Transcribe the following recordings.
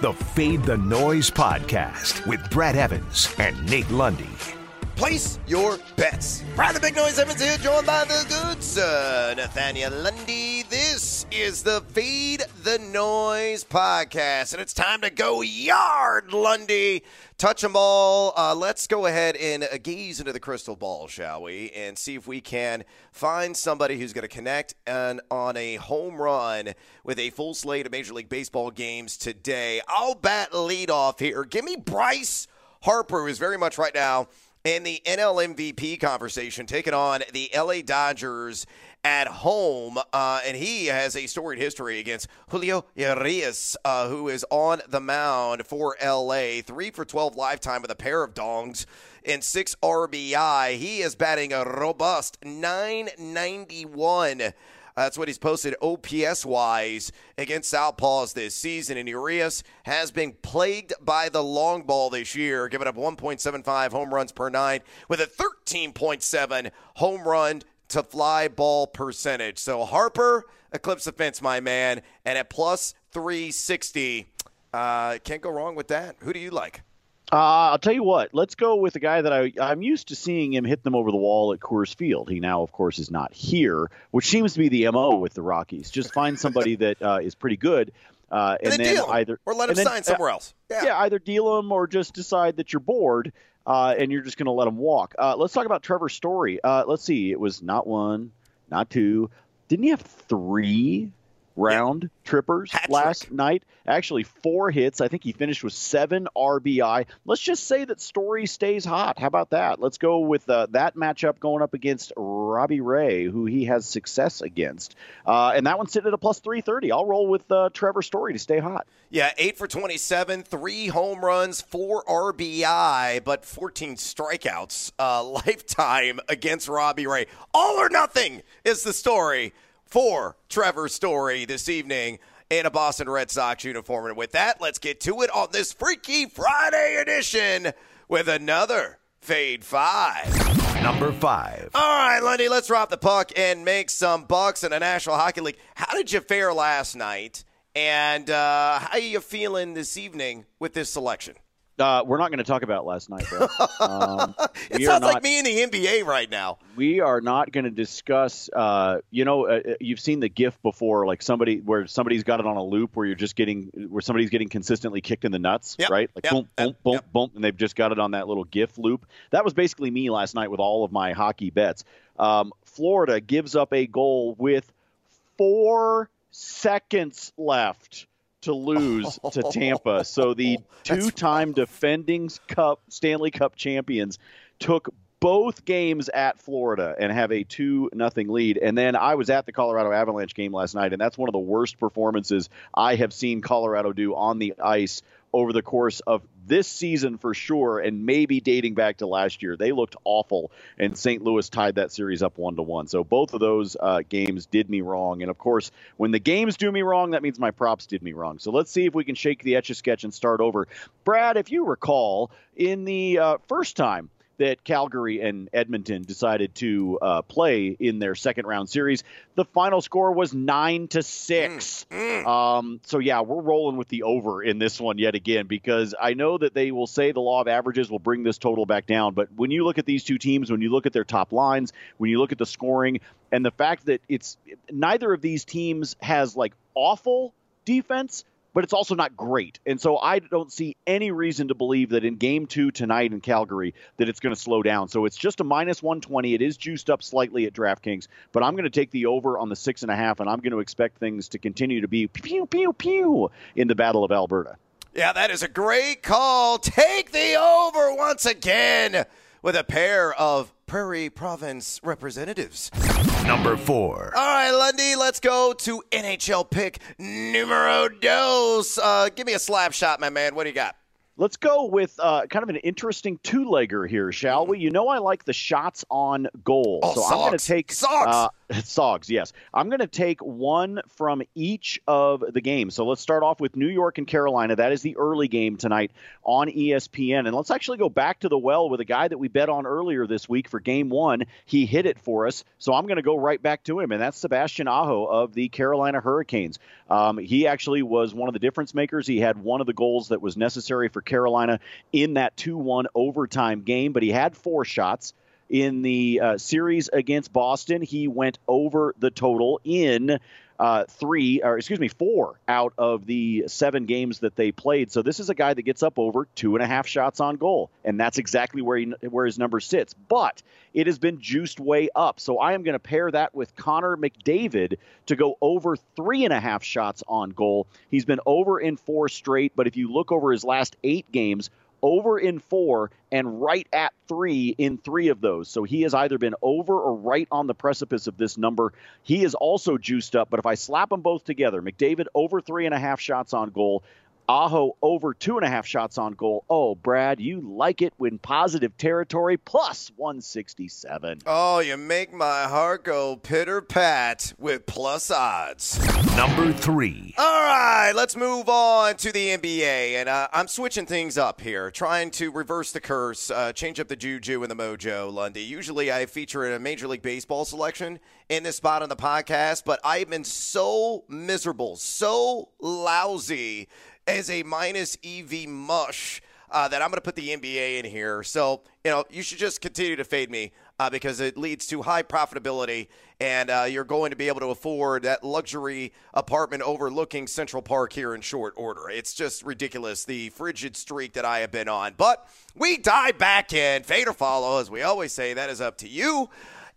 the Fade the Noise podcast with Brad Evans and Nate Lundy. Place your bets. Brad the Big Noise Evans here, joined by the good sir, Nathaniel Lundy. This is the Fade the Noise podcast, and it's time to go yard, Lundy. Touch 'em all. Uh, let's go ahead and uh, gaze into the crystal ball, shall we, and see if we can find somebody who's going to connect and on a home run with a full slate of Major League Baseball games today. I'll bat lead off here. Give me Bryce Harper, who's very much right now in the NL MVP conversation, taking on the LA Dodgers at home. Uh, and he has a storied history against Julio Urias, uh, who is on the mound for LA. Three for 12 lifetime with a pair of dongs and six RBI. He is batting a robust 991. That's what he's posted OPS wise against Southpaws this season. And Urias has been plagued by the long ball this year, giving up 1.75 home runs per nine with a 13.7 home run to fly ball percentage. So Harper, eclipse the fence, my man, and at plus 360. Uh, can't go wrong with that. Who do you like? Uh, I'll tell you what. Let's go with a guy that I, I'm used to seeing him hit them over the wall at Coors Field. He now, of course, is not here, which seems to be the mo with the Rockies. Just find somebody that uh, is pretty good, uh, and, and then, then either or let him then, sign somewhere else. Yeah. yeah, either deal him or just decide that you're bored uh, and you're just going to let him walk. Uh, let's talk about Trevor Story. Uh, let's see. It was not one, not two. Didn't he have three round trippers Hat last night. Actually, four hits. I think he finished with seven RBI. Let's just say that Story stays hot. How about that? Let's go with uh, that matchup going up against Robbie Ray, who he has success against. Uh, and that one's sitting at a plus 330. I'll roll with uh, Trevor Story to stay hot. Yeah, eight for 27, three home runs, four RBI, but 14 strikeouts uh, lifetime against Robbie Ray. All or nothing is the story for Trevor Story this evening in a Boston Red Sox uniform. And with that, let's get to it on this Freaky Friday edition with another Fade Five. Number five. All right, Lundy, let's drop the puck and make some bucks in the National Hockey League. How did you fare last night? And uh, how are you feeling this evening with this selection? Uh, we're not going to talk about last night, though. Um, It sounds like me in the NBA right now. we are not going to discuss uh, you know uh, you've seen the gif before like somebody where somebody's got it on a loop where you're just getting where somebody's getting consistently kicked in the nuts Yep, right? Like yep, boom boom boom yep. boom and they've just got it on that little gif loop. That was basically me last night with all of my hockey bets. Um, florida gives up a goal with four seconds left to lose to Tampa. So the two-time defending Cup Stanley Cup champions took both games at Florida and have a two nothing lead. And then I was at the Colorado Avalanche game last night, and that's one of the worst performances I have seen Colorado do on the ice over the course of this season for sure, and maybe dating back to last year. They looked awful, and St. Louis tied that series up one to one. So both of those uh, games did me wrong. And of course, when the games do me wrong, that means my props did me wrong. So let's see if we can shake the etch a sketch and start over. Brad, if you recall, in the uh, first time that Calgary and Edmonton decided to uh, play in their second round series. The final score was nine to six. Um, so yeah, we're rolling with the over in this one yet again because I know that they will say the law of averages will bring this total back down. But when you look at these two teams, when you look at their top lines, when you look at the scoring, and the fact that it's neither of these teams has like awful defense, but it's also not great. And so I don't see any reason to believe that in game two tonight in Calgary that it's going to slow down. So it's just a minus 120. It is juiced up slightly at DraftKings, but I'm going to take the over on the six and a half, and I'm going to expect things to continue to be pew pew pew in the Battle of Alberta. Yeah, that is a great call. Take the over once again with a pair of Prairie Province representatives. Number four. All right, Lundy, let's go to NHL pick numero dos. Uh, give me a slap shot, my man. What do you got? Let's go with uh, kind of an interesting two-legger here, shall we? You know, I like the shots on goal, Oh, so I'm going to take. Socks. Uh, Sogs, yes. I'm going to take one from each of the games. So let's start off with New York and Carolina. That is the early game tonight on ESPN. And let's actually go back to the well with a guy that we bet on earlier this week for game one. He hit it for us. So I'm going to go right back to him, and that's Sebastian Aho of the Carolina Hurricanes. Um, he actually was one of the difference makers. He had one of the goals that was necessary for Carolina in that 2 1 overtime game, but he had four shots in the uh, series against Boston. He went over the total in uh, three, or excuse me, four out of the seven games that they played. So this is a guy that gets up over two and a half shots on goal, and that's exactly where he where his number sits. But it has been juiced way up. So I am going to pair that with Connor McDavid to go over three and a half shots on goal. He's been over in four straight, but if you look over his last eight games, over in four and right at three in three of those. So he has either been over or right on the precipice of this number. He is also juiced up, but if I slap them both together, McDavid over three and a half shots on goal, Aho over two and a half shots on goal. Oh, Brad, you like it when positive territory plus 167. Oh, you make my heart go pitter pat with plus odds. Number three. All right, let's move on to the NBA. And uh, I'm switching things up here, trying to reverse the curse, uh, change up the juju and the mojo, Lundy. Usually I feature in a Major League Baseball selection in this spot on the podcast, but I've been so miserable, so lousy as a minus EV mush uh, that I'm going to put the NBA in here. So, you know, you should just continue to fade me uh, because it leads to high profitability and uh, you're going to be able to afford that luxury apartment overlooking Central Park here in short order. It's just ridiculous, the frigid streak that I have been on. But we dive back in. Fade or follow, as we always say, that is up to you.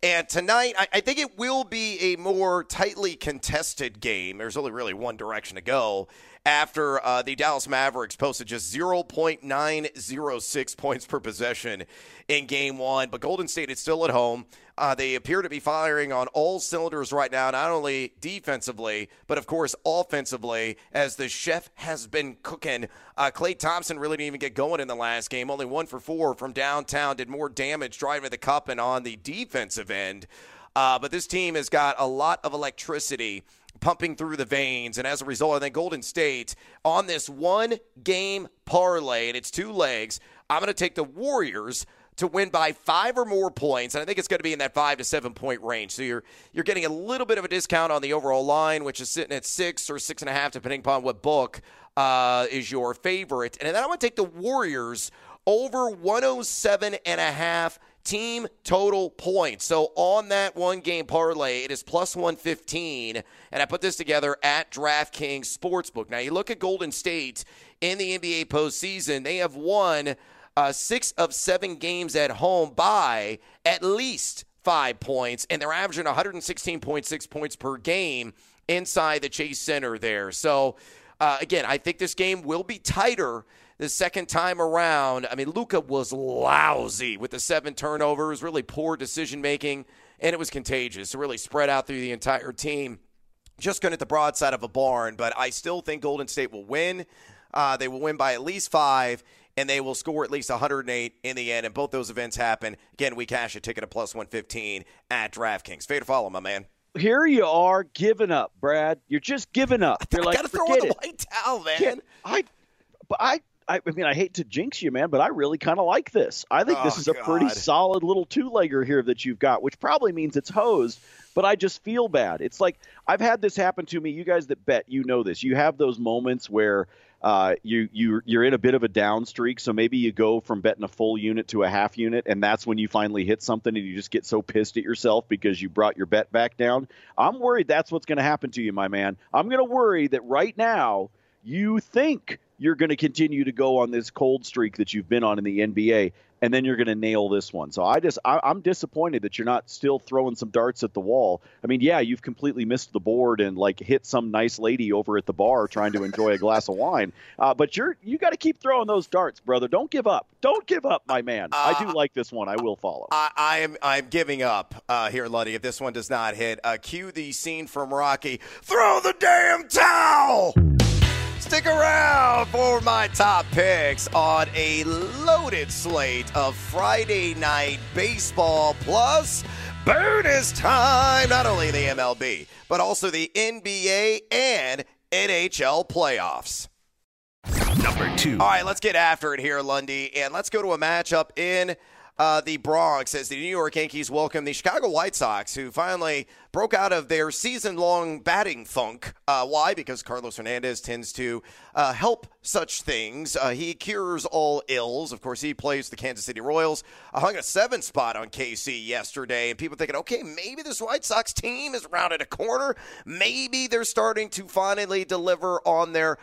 And tonight, I, I, think it will be a more tightly contested game. There's only really one direction to go after uh, the Dallas Mavericks posted just 0.906 points per possession in game one. But Golden State is still at home. Uh, they appear to be firing on all cylinders right now, not only defensively, but of course offensively, as the chef has been cooking. Uh, Klay Thompson really didn't even get going in the last game, only one for four from downtown, did more damage driving the cup and on the defensive end. Uh, but this team has got a lot of electricity pumping through the veins. And as a result, I think Golden State on this one game parlay, and it's two legs, I'm going to take the Warriors to win by five or more points, and I think it's going to be in that five to seven point range. So you're you're getting a little bit of a discount on the overall line, which is sitting at six or six and a half, depending upon what book uh, is your favorite. And then I'm going to take the Warriors over 107 and a half team total points. So on that one game parlay, it is plus 115. And I put this together at DraftKings Sportsbook. Now, you look at Golden State in the NBA postseason, they have won uh, six of seven games at home by at least five points, and they're averaging 116.6 points per game inside the Chase Center there. So, uh, again, I think this game will be tighter the second time around. I mean, Luka was lousy with the seven turnovers, really poor decision making, and it was contagious. It really spread out through the entire team. Just going at the broadside of a barn, but I still think Golden State will win. Uh, they will win by at least five, and they will score at least 108 in the end. And both those events happen. Again, we cash a ticket at plus 115 at DraftKings. Fade to follow, my man here you are giving up, Brad. You're just giving up. You're I like, gotta throw in the it. white towel, man. I, but I I, I mean, I hate to jinx you, man, but I really kind of like this. I think oh, this is a God. pretty solid little two legger here that you've got, which probably means it's hosed, but I just feel bad. It's like I've had this happen to me. You guys that bet, you know this. You have those moments where uh, you you you're in a bit of a down streak, so maybe you go from betting a full unit to a half unit, and that's when you finally hit something, and you just get so pissed at yourself because you brought your bet back down. I'm worried that's what's going to happen to you, my man. I'm going to worry that right now you think you're going to continue to go on this cold streak that you've been on in the NBA, and then you're going to nail this one. So I just I, am disappointed that you're not still throwing some darts at the wall. I mean, yeah, you've completely missed the board and like hit some nice lady over at the bar trying to enjoy a glass of wine. Uh, but you're you got to keep throwing those darts, brother. Don't give up. Don't give up, my man. Uh, I do like this one. I will follow. I, I am I'm giving up uh, here, Lundy. If this one does not hit, uh, cue the scene from Rocky. Throw the damn towel. Stick around for my top picks on a loaded slate of Friday night baseball plus bonus time. Not only the MLB, but also the NBA and NHL playoffs. Number two. All right, let's get after it here, Lundy, and let's go to a matchup in uh, the Bronx as the New York Yankees welcome the Chicago White Sox, who finally broke out of their season long batting funk. Uh, why? Because Carlos Hernandez tends to uh, help such things. Uh, he cures all ills. Of course, he plays the Kansas City Royals. I hung a seven spot on KC yesterday, and people thinking, okay, maybe this White Sox team is rounded a corner. Maybe they're starting to finally deliver on their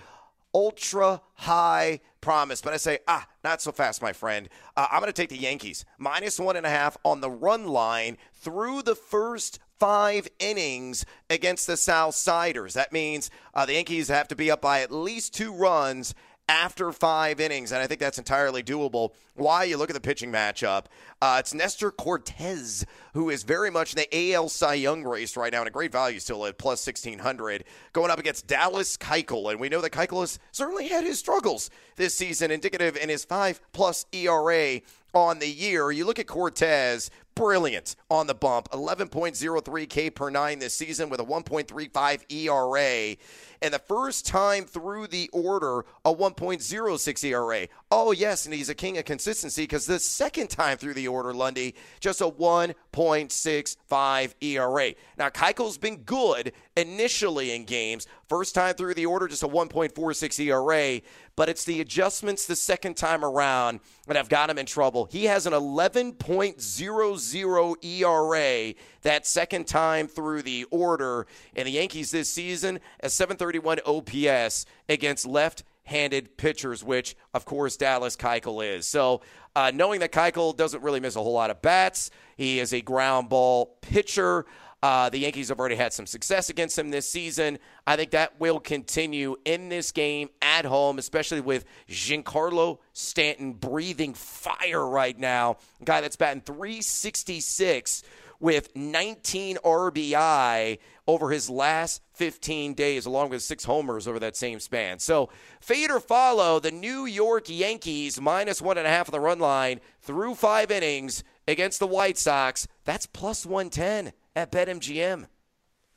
ultra high promise. But I say, ah, not so fast, my friend. Uh, I'm going to take the Yankees minus one and a half on the run line through the first five innings against the South Siders. That means uh, the Yankees have to be up by at least two runs after five innings, and I think that's entirely doable. Why? You look at the pitching matchup. Uh, it's Nestor Cortes, who is very much in the AL Cy Young race right now, and a great value still at plus 1600, going up against Dallas Keuchel. And we know that Keuchel has certainly had his struggles this season, indicative in his five plus ERA on the year. You look at Cortes, brilliant on the bump, 11.03 K per nine this season with a 1.35 ERA. And the first time through the order, a 1.06 ERA. Oh, yes, and he's a king of consistency because the second time through the order, Lundy, just a 1.65 ERA. Now, Keuchel's been good initially in games. First time through the order, just a 1.46 ERA, but it's the adjustments the second time around that have got him in trouble. He has an 11.00 ERA that second time through the order, and the Yankees this season a 731 OPS against left handed pitchers, which, of course, Dallas Keuchel is. So, uh, knowing that Keuchel doesn't really miss a whole lot of bats, he is a ground ball pitcher. Uh, the Yankees have already had some success against him this season. I think that will continue in this game at home, especially with Giancarlo Stanton breathing fire right now. A guy that's batting 366 with 19 RBI over his last 15 days, along with six homers over that same span. So, fade or follow the New York Yankees minus one and a half of the run line through five innings against the White Sox. That's plus 110 at BetMGM.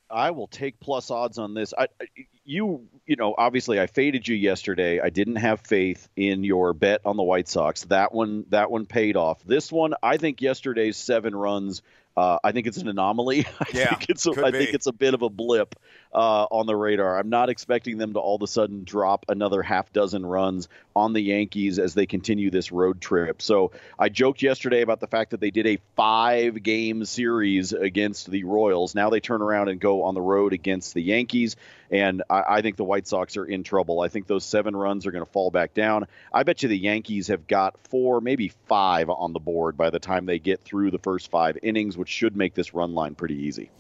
I will take plus odds on this. I, you, you know, obviously I faded you yesterday. I didn't have faith in your bet on the White Sox. That one, that one paid off. This one, I think yesterday's seven runs uh, I think it's an anomaly. I yeah, think it's a, I be. think it's a bit of a blip uh, on the radar. I'm not expecting them to all of a sudden drop another half dozen runs on the Yankees as they continue this road trip. So I joked yesterday about the fact that they did a five game series against the Royals. Now they turn around and go on the road against the Yankees. And I, I think the White Sox are in trouble. I think those seven runs are going to fall back down. I bet you the Yankees have got four, maybe five on the board by the time they get through the first five innings, which should make this run line pretty easy.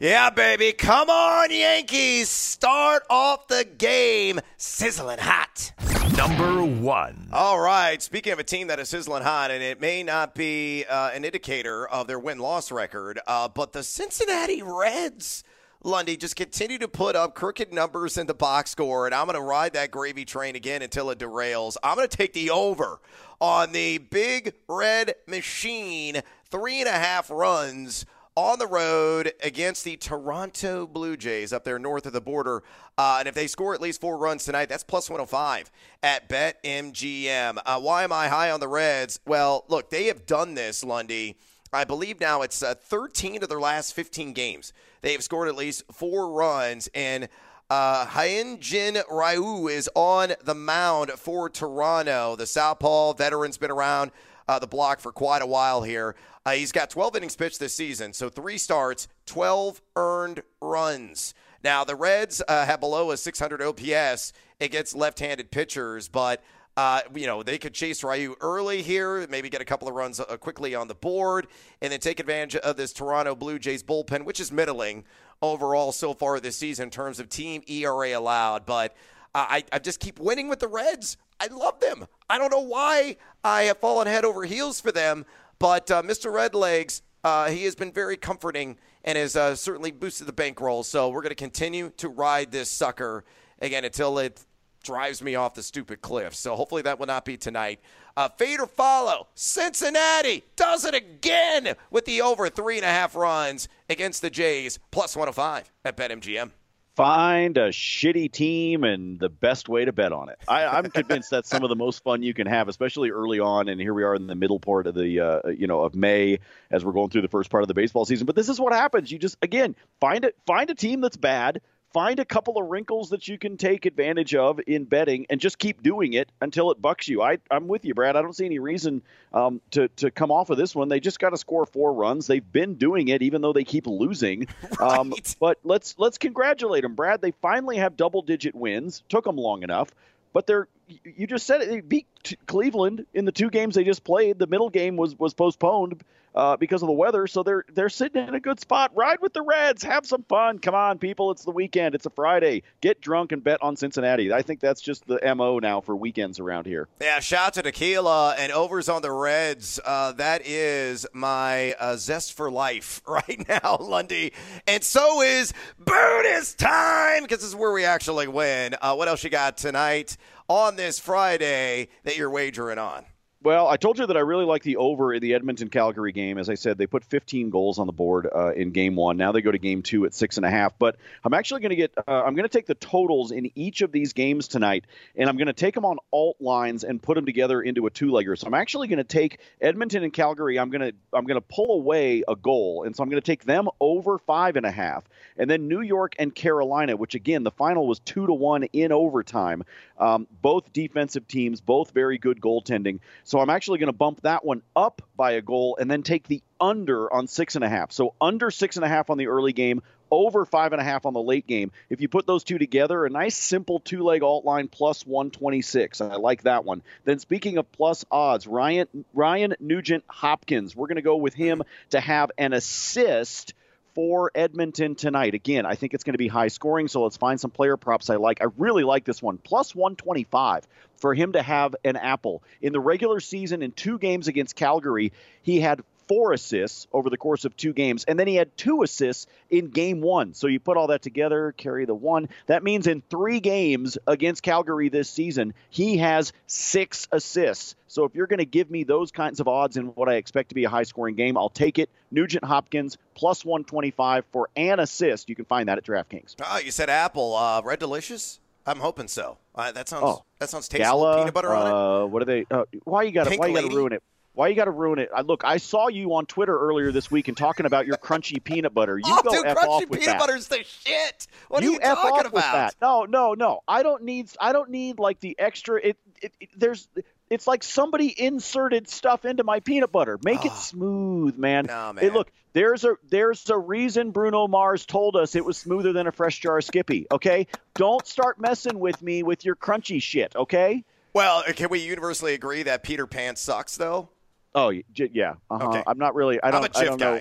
Yeah, baby. Come on, Yankees. Start off the game sizzling hot. Number one. All right. Speaking of a team that is sizzling hot, and it may not be uh, an indicator of their win loss record, uh, but the Cincinnati Reds. Lundy just continue to put up crooked numbers in the box score, and I'm going to ride that gravy train again until it derails. I'm going to take the over on the big red machine, three and a half runs on the road against the Toronto Blue Jays up there north of the border. Uh, and if they score at least four runs tonight, that's plus 105 at BetMGM. Uh, why am I high on the Reds? Well, look, they have done this, Lundy. I believe now it's uh, 13 of their last 15 games. They have scored at least four runs, and uh, Hyun-Jin Ryu is on the mound for Toronto. The Southpaw veteran's been around uh, the block for quite a while here. Uh, he's got 12 innings pitched this season, so three starts, 12 earned runs. Now, the Reds uh, have below a 600 OPS against left handed pitchers, but uh, you know, they could chase Ryu early here, maybe get a couple of runs uh, quickly on the board, and then take advantage of this Toronto Blue Jays bullpen, which is middling overall so far this season in terms of team ERA allowed. But uh, I, I just keep winning with the Reds. I love them. I don't know why I have fallen head over heels for them, but uh, Mr. Redlegs, uh, he has been very comforting and has uh, certainly boosted the bankroll. So we're going to continue to ride this sucker again until it drives me off the stupid cliff. So hopefully that will not be tonight. Uh, fade or follow. Cincinnati does it again with the over three and a half runs against the Jays, plus 105 at BetMGM find a shitty team and the best way to bet on it. I, am convinced that's some of the most fun you can have, especially early on. And here we are in the middle part of the uh, you know of May as we're going through the first part of the baseball season. But this is what happens. You just again find it find a team that's bad, find a couple of wrinkles that you can take advantage of in betting and just keep doing it until it bucks you. I, I'm with you, Brad. I don't see any reason um, to, to come off of this one. They just got to score four runs. They've been doing it even though they keep losing. Right. Um, but let's let's congratulate them, Brad. They finally have double digit wins. Took them long enough. But they're you just said it. They beat Cleveland in the two games they just played. The middle game was was postponed uh, because of the weather. So they're they're sitting in a good spot. Ride with the Reds. Have some fun. Come on, people. It's the weekend. It's a Friday. Get drunk and bet on Cincinnati. I think that's just the mo now for weekends around here. Yeah. Shout out to Tequila and overs on the Reds. Uh, that is my uh, zest for life right now, Lundy. And so is bonus time because this is where we actually win. Uh, what else you got tonight on this Friday that you're wagering on? Well, I told you that I really like the over in the Edmonton Calgary game. As I said, they put 15 goals on the board uh, in game one. Now they go to game two at six and a half. But I'm actually going to get, uh, I'm going to take the totals in each of these games tonight, and I'm going to take them on alt lines and put them together into a two-legger. So I'm actually going to take Edmonton and Calgary. I'm going to, I'm going to pull away a goal, and so I'm going to take them over five and a half, and then New York and Carolina, which again the final was two to one in overtime. Um, both defensive teams, both very good goaltending. So I'm actually going to bump that one up by a goal and then take the under on six and a half. So under six and a half on the early game, over five and a half on the late game. If you put those two together, a nice simple two leg alt line plus 126. I like that one. Then speaking of plus odds, Ryan Ryan Nugent Hopkins. We're going to go with him to have an assist for Edmonton tonight. Again, I think it's going to be high scoring, so let's find some player props I like. I really like this one. Plus 125 for him to have an apple. In the regular season, in two games against Calgary, he had four assists over the course of two games, and then he had two assists in game one. So you put all that together, carry the one. That means in three games against Calgary this season, he has six assists. So if you're going to give me those kinds of odds in what I expect to be a high scoring game, I'll take it. Nugent Hopkins plus 125 for an assist. You can find that at DraftKings. Oh, you said Apple. Uh, Red Delicious? I'm hoping so. Uh, that sounds oh. that sounds tasty. Gala, peanut butter on uh, it. What are they? Uh, why you got to why you got to ruin it? Why you got to ruin it? I, look, I saw you on Twitter earlier this week and talking about your crunchy peanut butter. You oh, go dude, f crunchy off with peanut that. butter's the shit. What you are you f talking about? No, no, no. I don't need. I don't need like the extra. It, it, it there's. It's like somebody inserted stuff into my peanut butter. Make it ah. smooth, man. No, man. Hey, look, there's a there's a reason Bruno Mars told us it was smoother than a fresh jar of Skippy. Okay, don't start messing with me with your crunchy shit. Okay. Well, can we universally agree that Peter Pan sucks, though? Oh yeah, uh-huh. Okay. I'm not really. I don't. I'm a I Jif don't guy. know.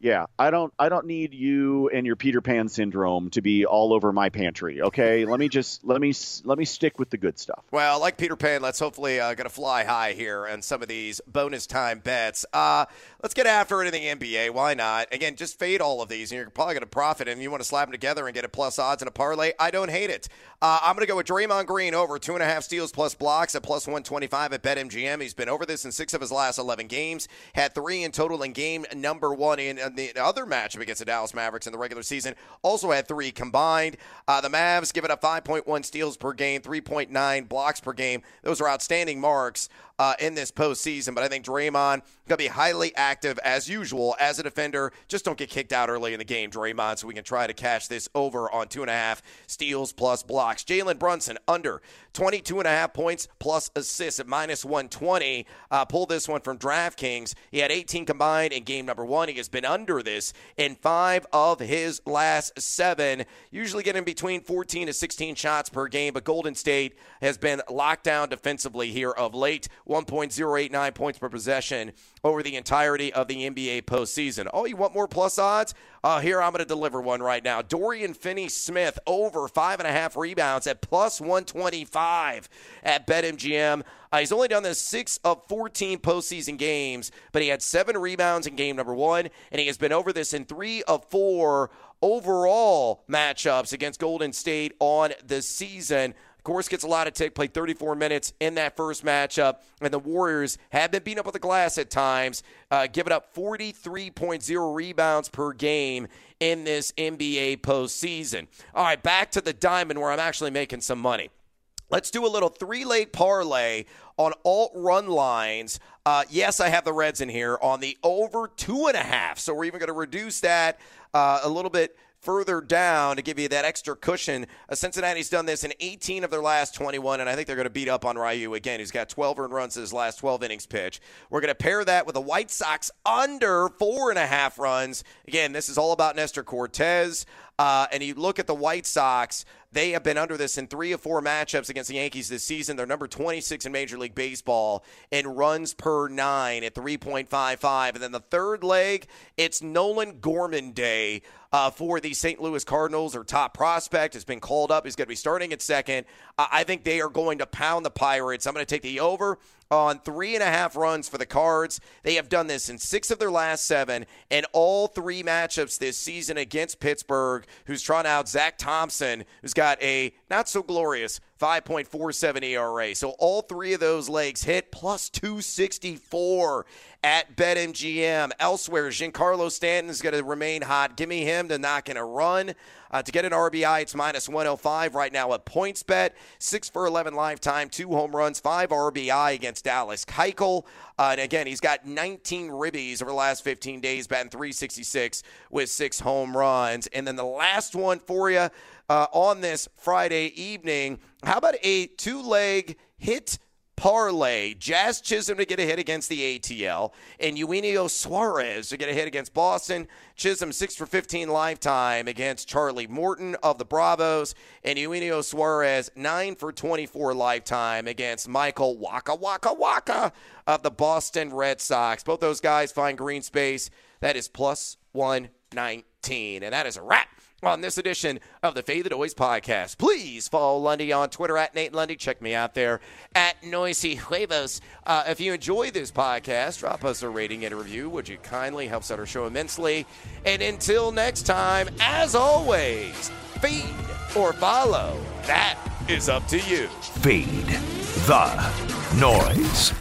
Yeah, I don't. I don't need you and your Peter Pan syndrome to be all over my pantry. Okay, let me just let me let me stick with the good stuff. Well, like Peter Pan, let's hopefully uh, to fly high here on some of these bonus time bets. Uh, let's get after it in the NBA. Why not? Again, just fade all of these, and you're probably going to profit. And you want to slap them together and get a plus odds and a parlay. I don't hate it. Uh, I'm going to go with Draymond Green over two and a half steals plus blocks at plus 125 at BetMGM. He's been over this in six of his last 11 games. Had three in total in game number one in uh, the other matchup against the Dallas Mavericks in the regular season. Also had three combined. Uh, the Mavs give it up 5.1 steals per game, 3.9 blocks per game. Those are outstanding marks uh, in this postseason. But I think Draymond going to be highly active as usual as a defender. Just don't get kicked out early in the game, Draymond, so we can try to cash this over on two and a half steals plus blocks. Jalen Brunson under 22 and a half points plus assists at minus 120. Uh, pull this one from DraftKings. He had 18 combined in game number one. He has been under this in five of his last seven, usually getting between 14 to 16 shots per game. But Golden State has been locked down defensively here of late. 1.089 points per possession over the entirety of the NBA postseason. Oh, you want more plus odds? Uh, here, I'm going to deliver one right now. Dorian Finney Smith over five and a half rebounds at plus 125 at BetMGM. Uh, he's only done this six of 14 postseason games, but he had seven rebounds in game number one, and he has been over this in three of four overall matchups against Golden State on the season. Course, gets a lot of tick, played 34 minutes in that first matchup, and the Warriors have been beaten up with the glass at times, uh, giving up 43.0 rebounds per game in this NBA postseason. All right, back to the diamond where I'm actually making some money. Let's do a little three leg parlay on alt run lines. Uh, yes, I have the Reds in here on the over two and a half. So we're even going to reduce that uh, a little bit further down to give you that extra cushion. Uh, Cincinnati's done this in 18 of their last 21, and I think they're going to beat up on Ryu again, who's got 12 earned runs in his last 12 innings pitch. We're going to pair that with the White Sox under four and a half runs. Again, this is all about Nestor Cortes. Uh, and you look at the White Sox, they have been under this in three or four matchups against the Yankees this season. They're number 26 in Major League Baseball in runs per nine at 3.55. And then the third leg, it's Nolan Gorman Day uh, for the St. Louis Cardinals. Their top prospect has been called up. He's going to be starting at second. I think they are going to pound the Pirates. I'm going to take the over on three and a half runs for the Cards. They have done this in six of their last seven, and all three matchups this season against Pittsburgh, who's drawn out Zach Thompson, who's got a not so glorious 5.47 ERA. So all three of those legs hit plus 264 at BetMGM. Elsewhere, Giancarlo Stanton is going to remain hot. Give me him to knock in a run. Uh, to get an RBI, it's minus 105 right now at PointsBet. 6 for 11 lifetime, two home runs, five RBI against Dallas Keuchel. Uh, and again, he's got 19 ribbies over the last 15 days, batting 366 with six home runs. And then the last one for you uh, on this Friday evening. How about a two leg hit? parlay. Jazz Chisholm to get a hit against the ATL, and Eugenio Suarez to get a hit against Boston. Chisholm 6 for 15 lifetime against Charlie Morton of the Bravos, and Eugenio Suarez 9 for 24 lifetime against Michael Waka Waka Waka of the Boston Red Sox. Both those guys find green space. That is plus 119. And that is a wrap on this edition of the Fade the Noise podcast. Please follow Lundy on Twitter at Nate Lundy. Check me out there at Noisy Huevos. Uh, if you enjoy this podcast, drop us a rating and a review. Would you kindly? Helps out our show immensely. And until next time, as always, feed or follow. That is up to you. Fade the noise.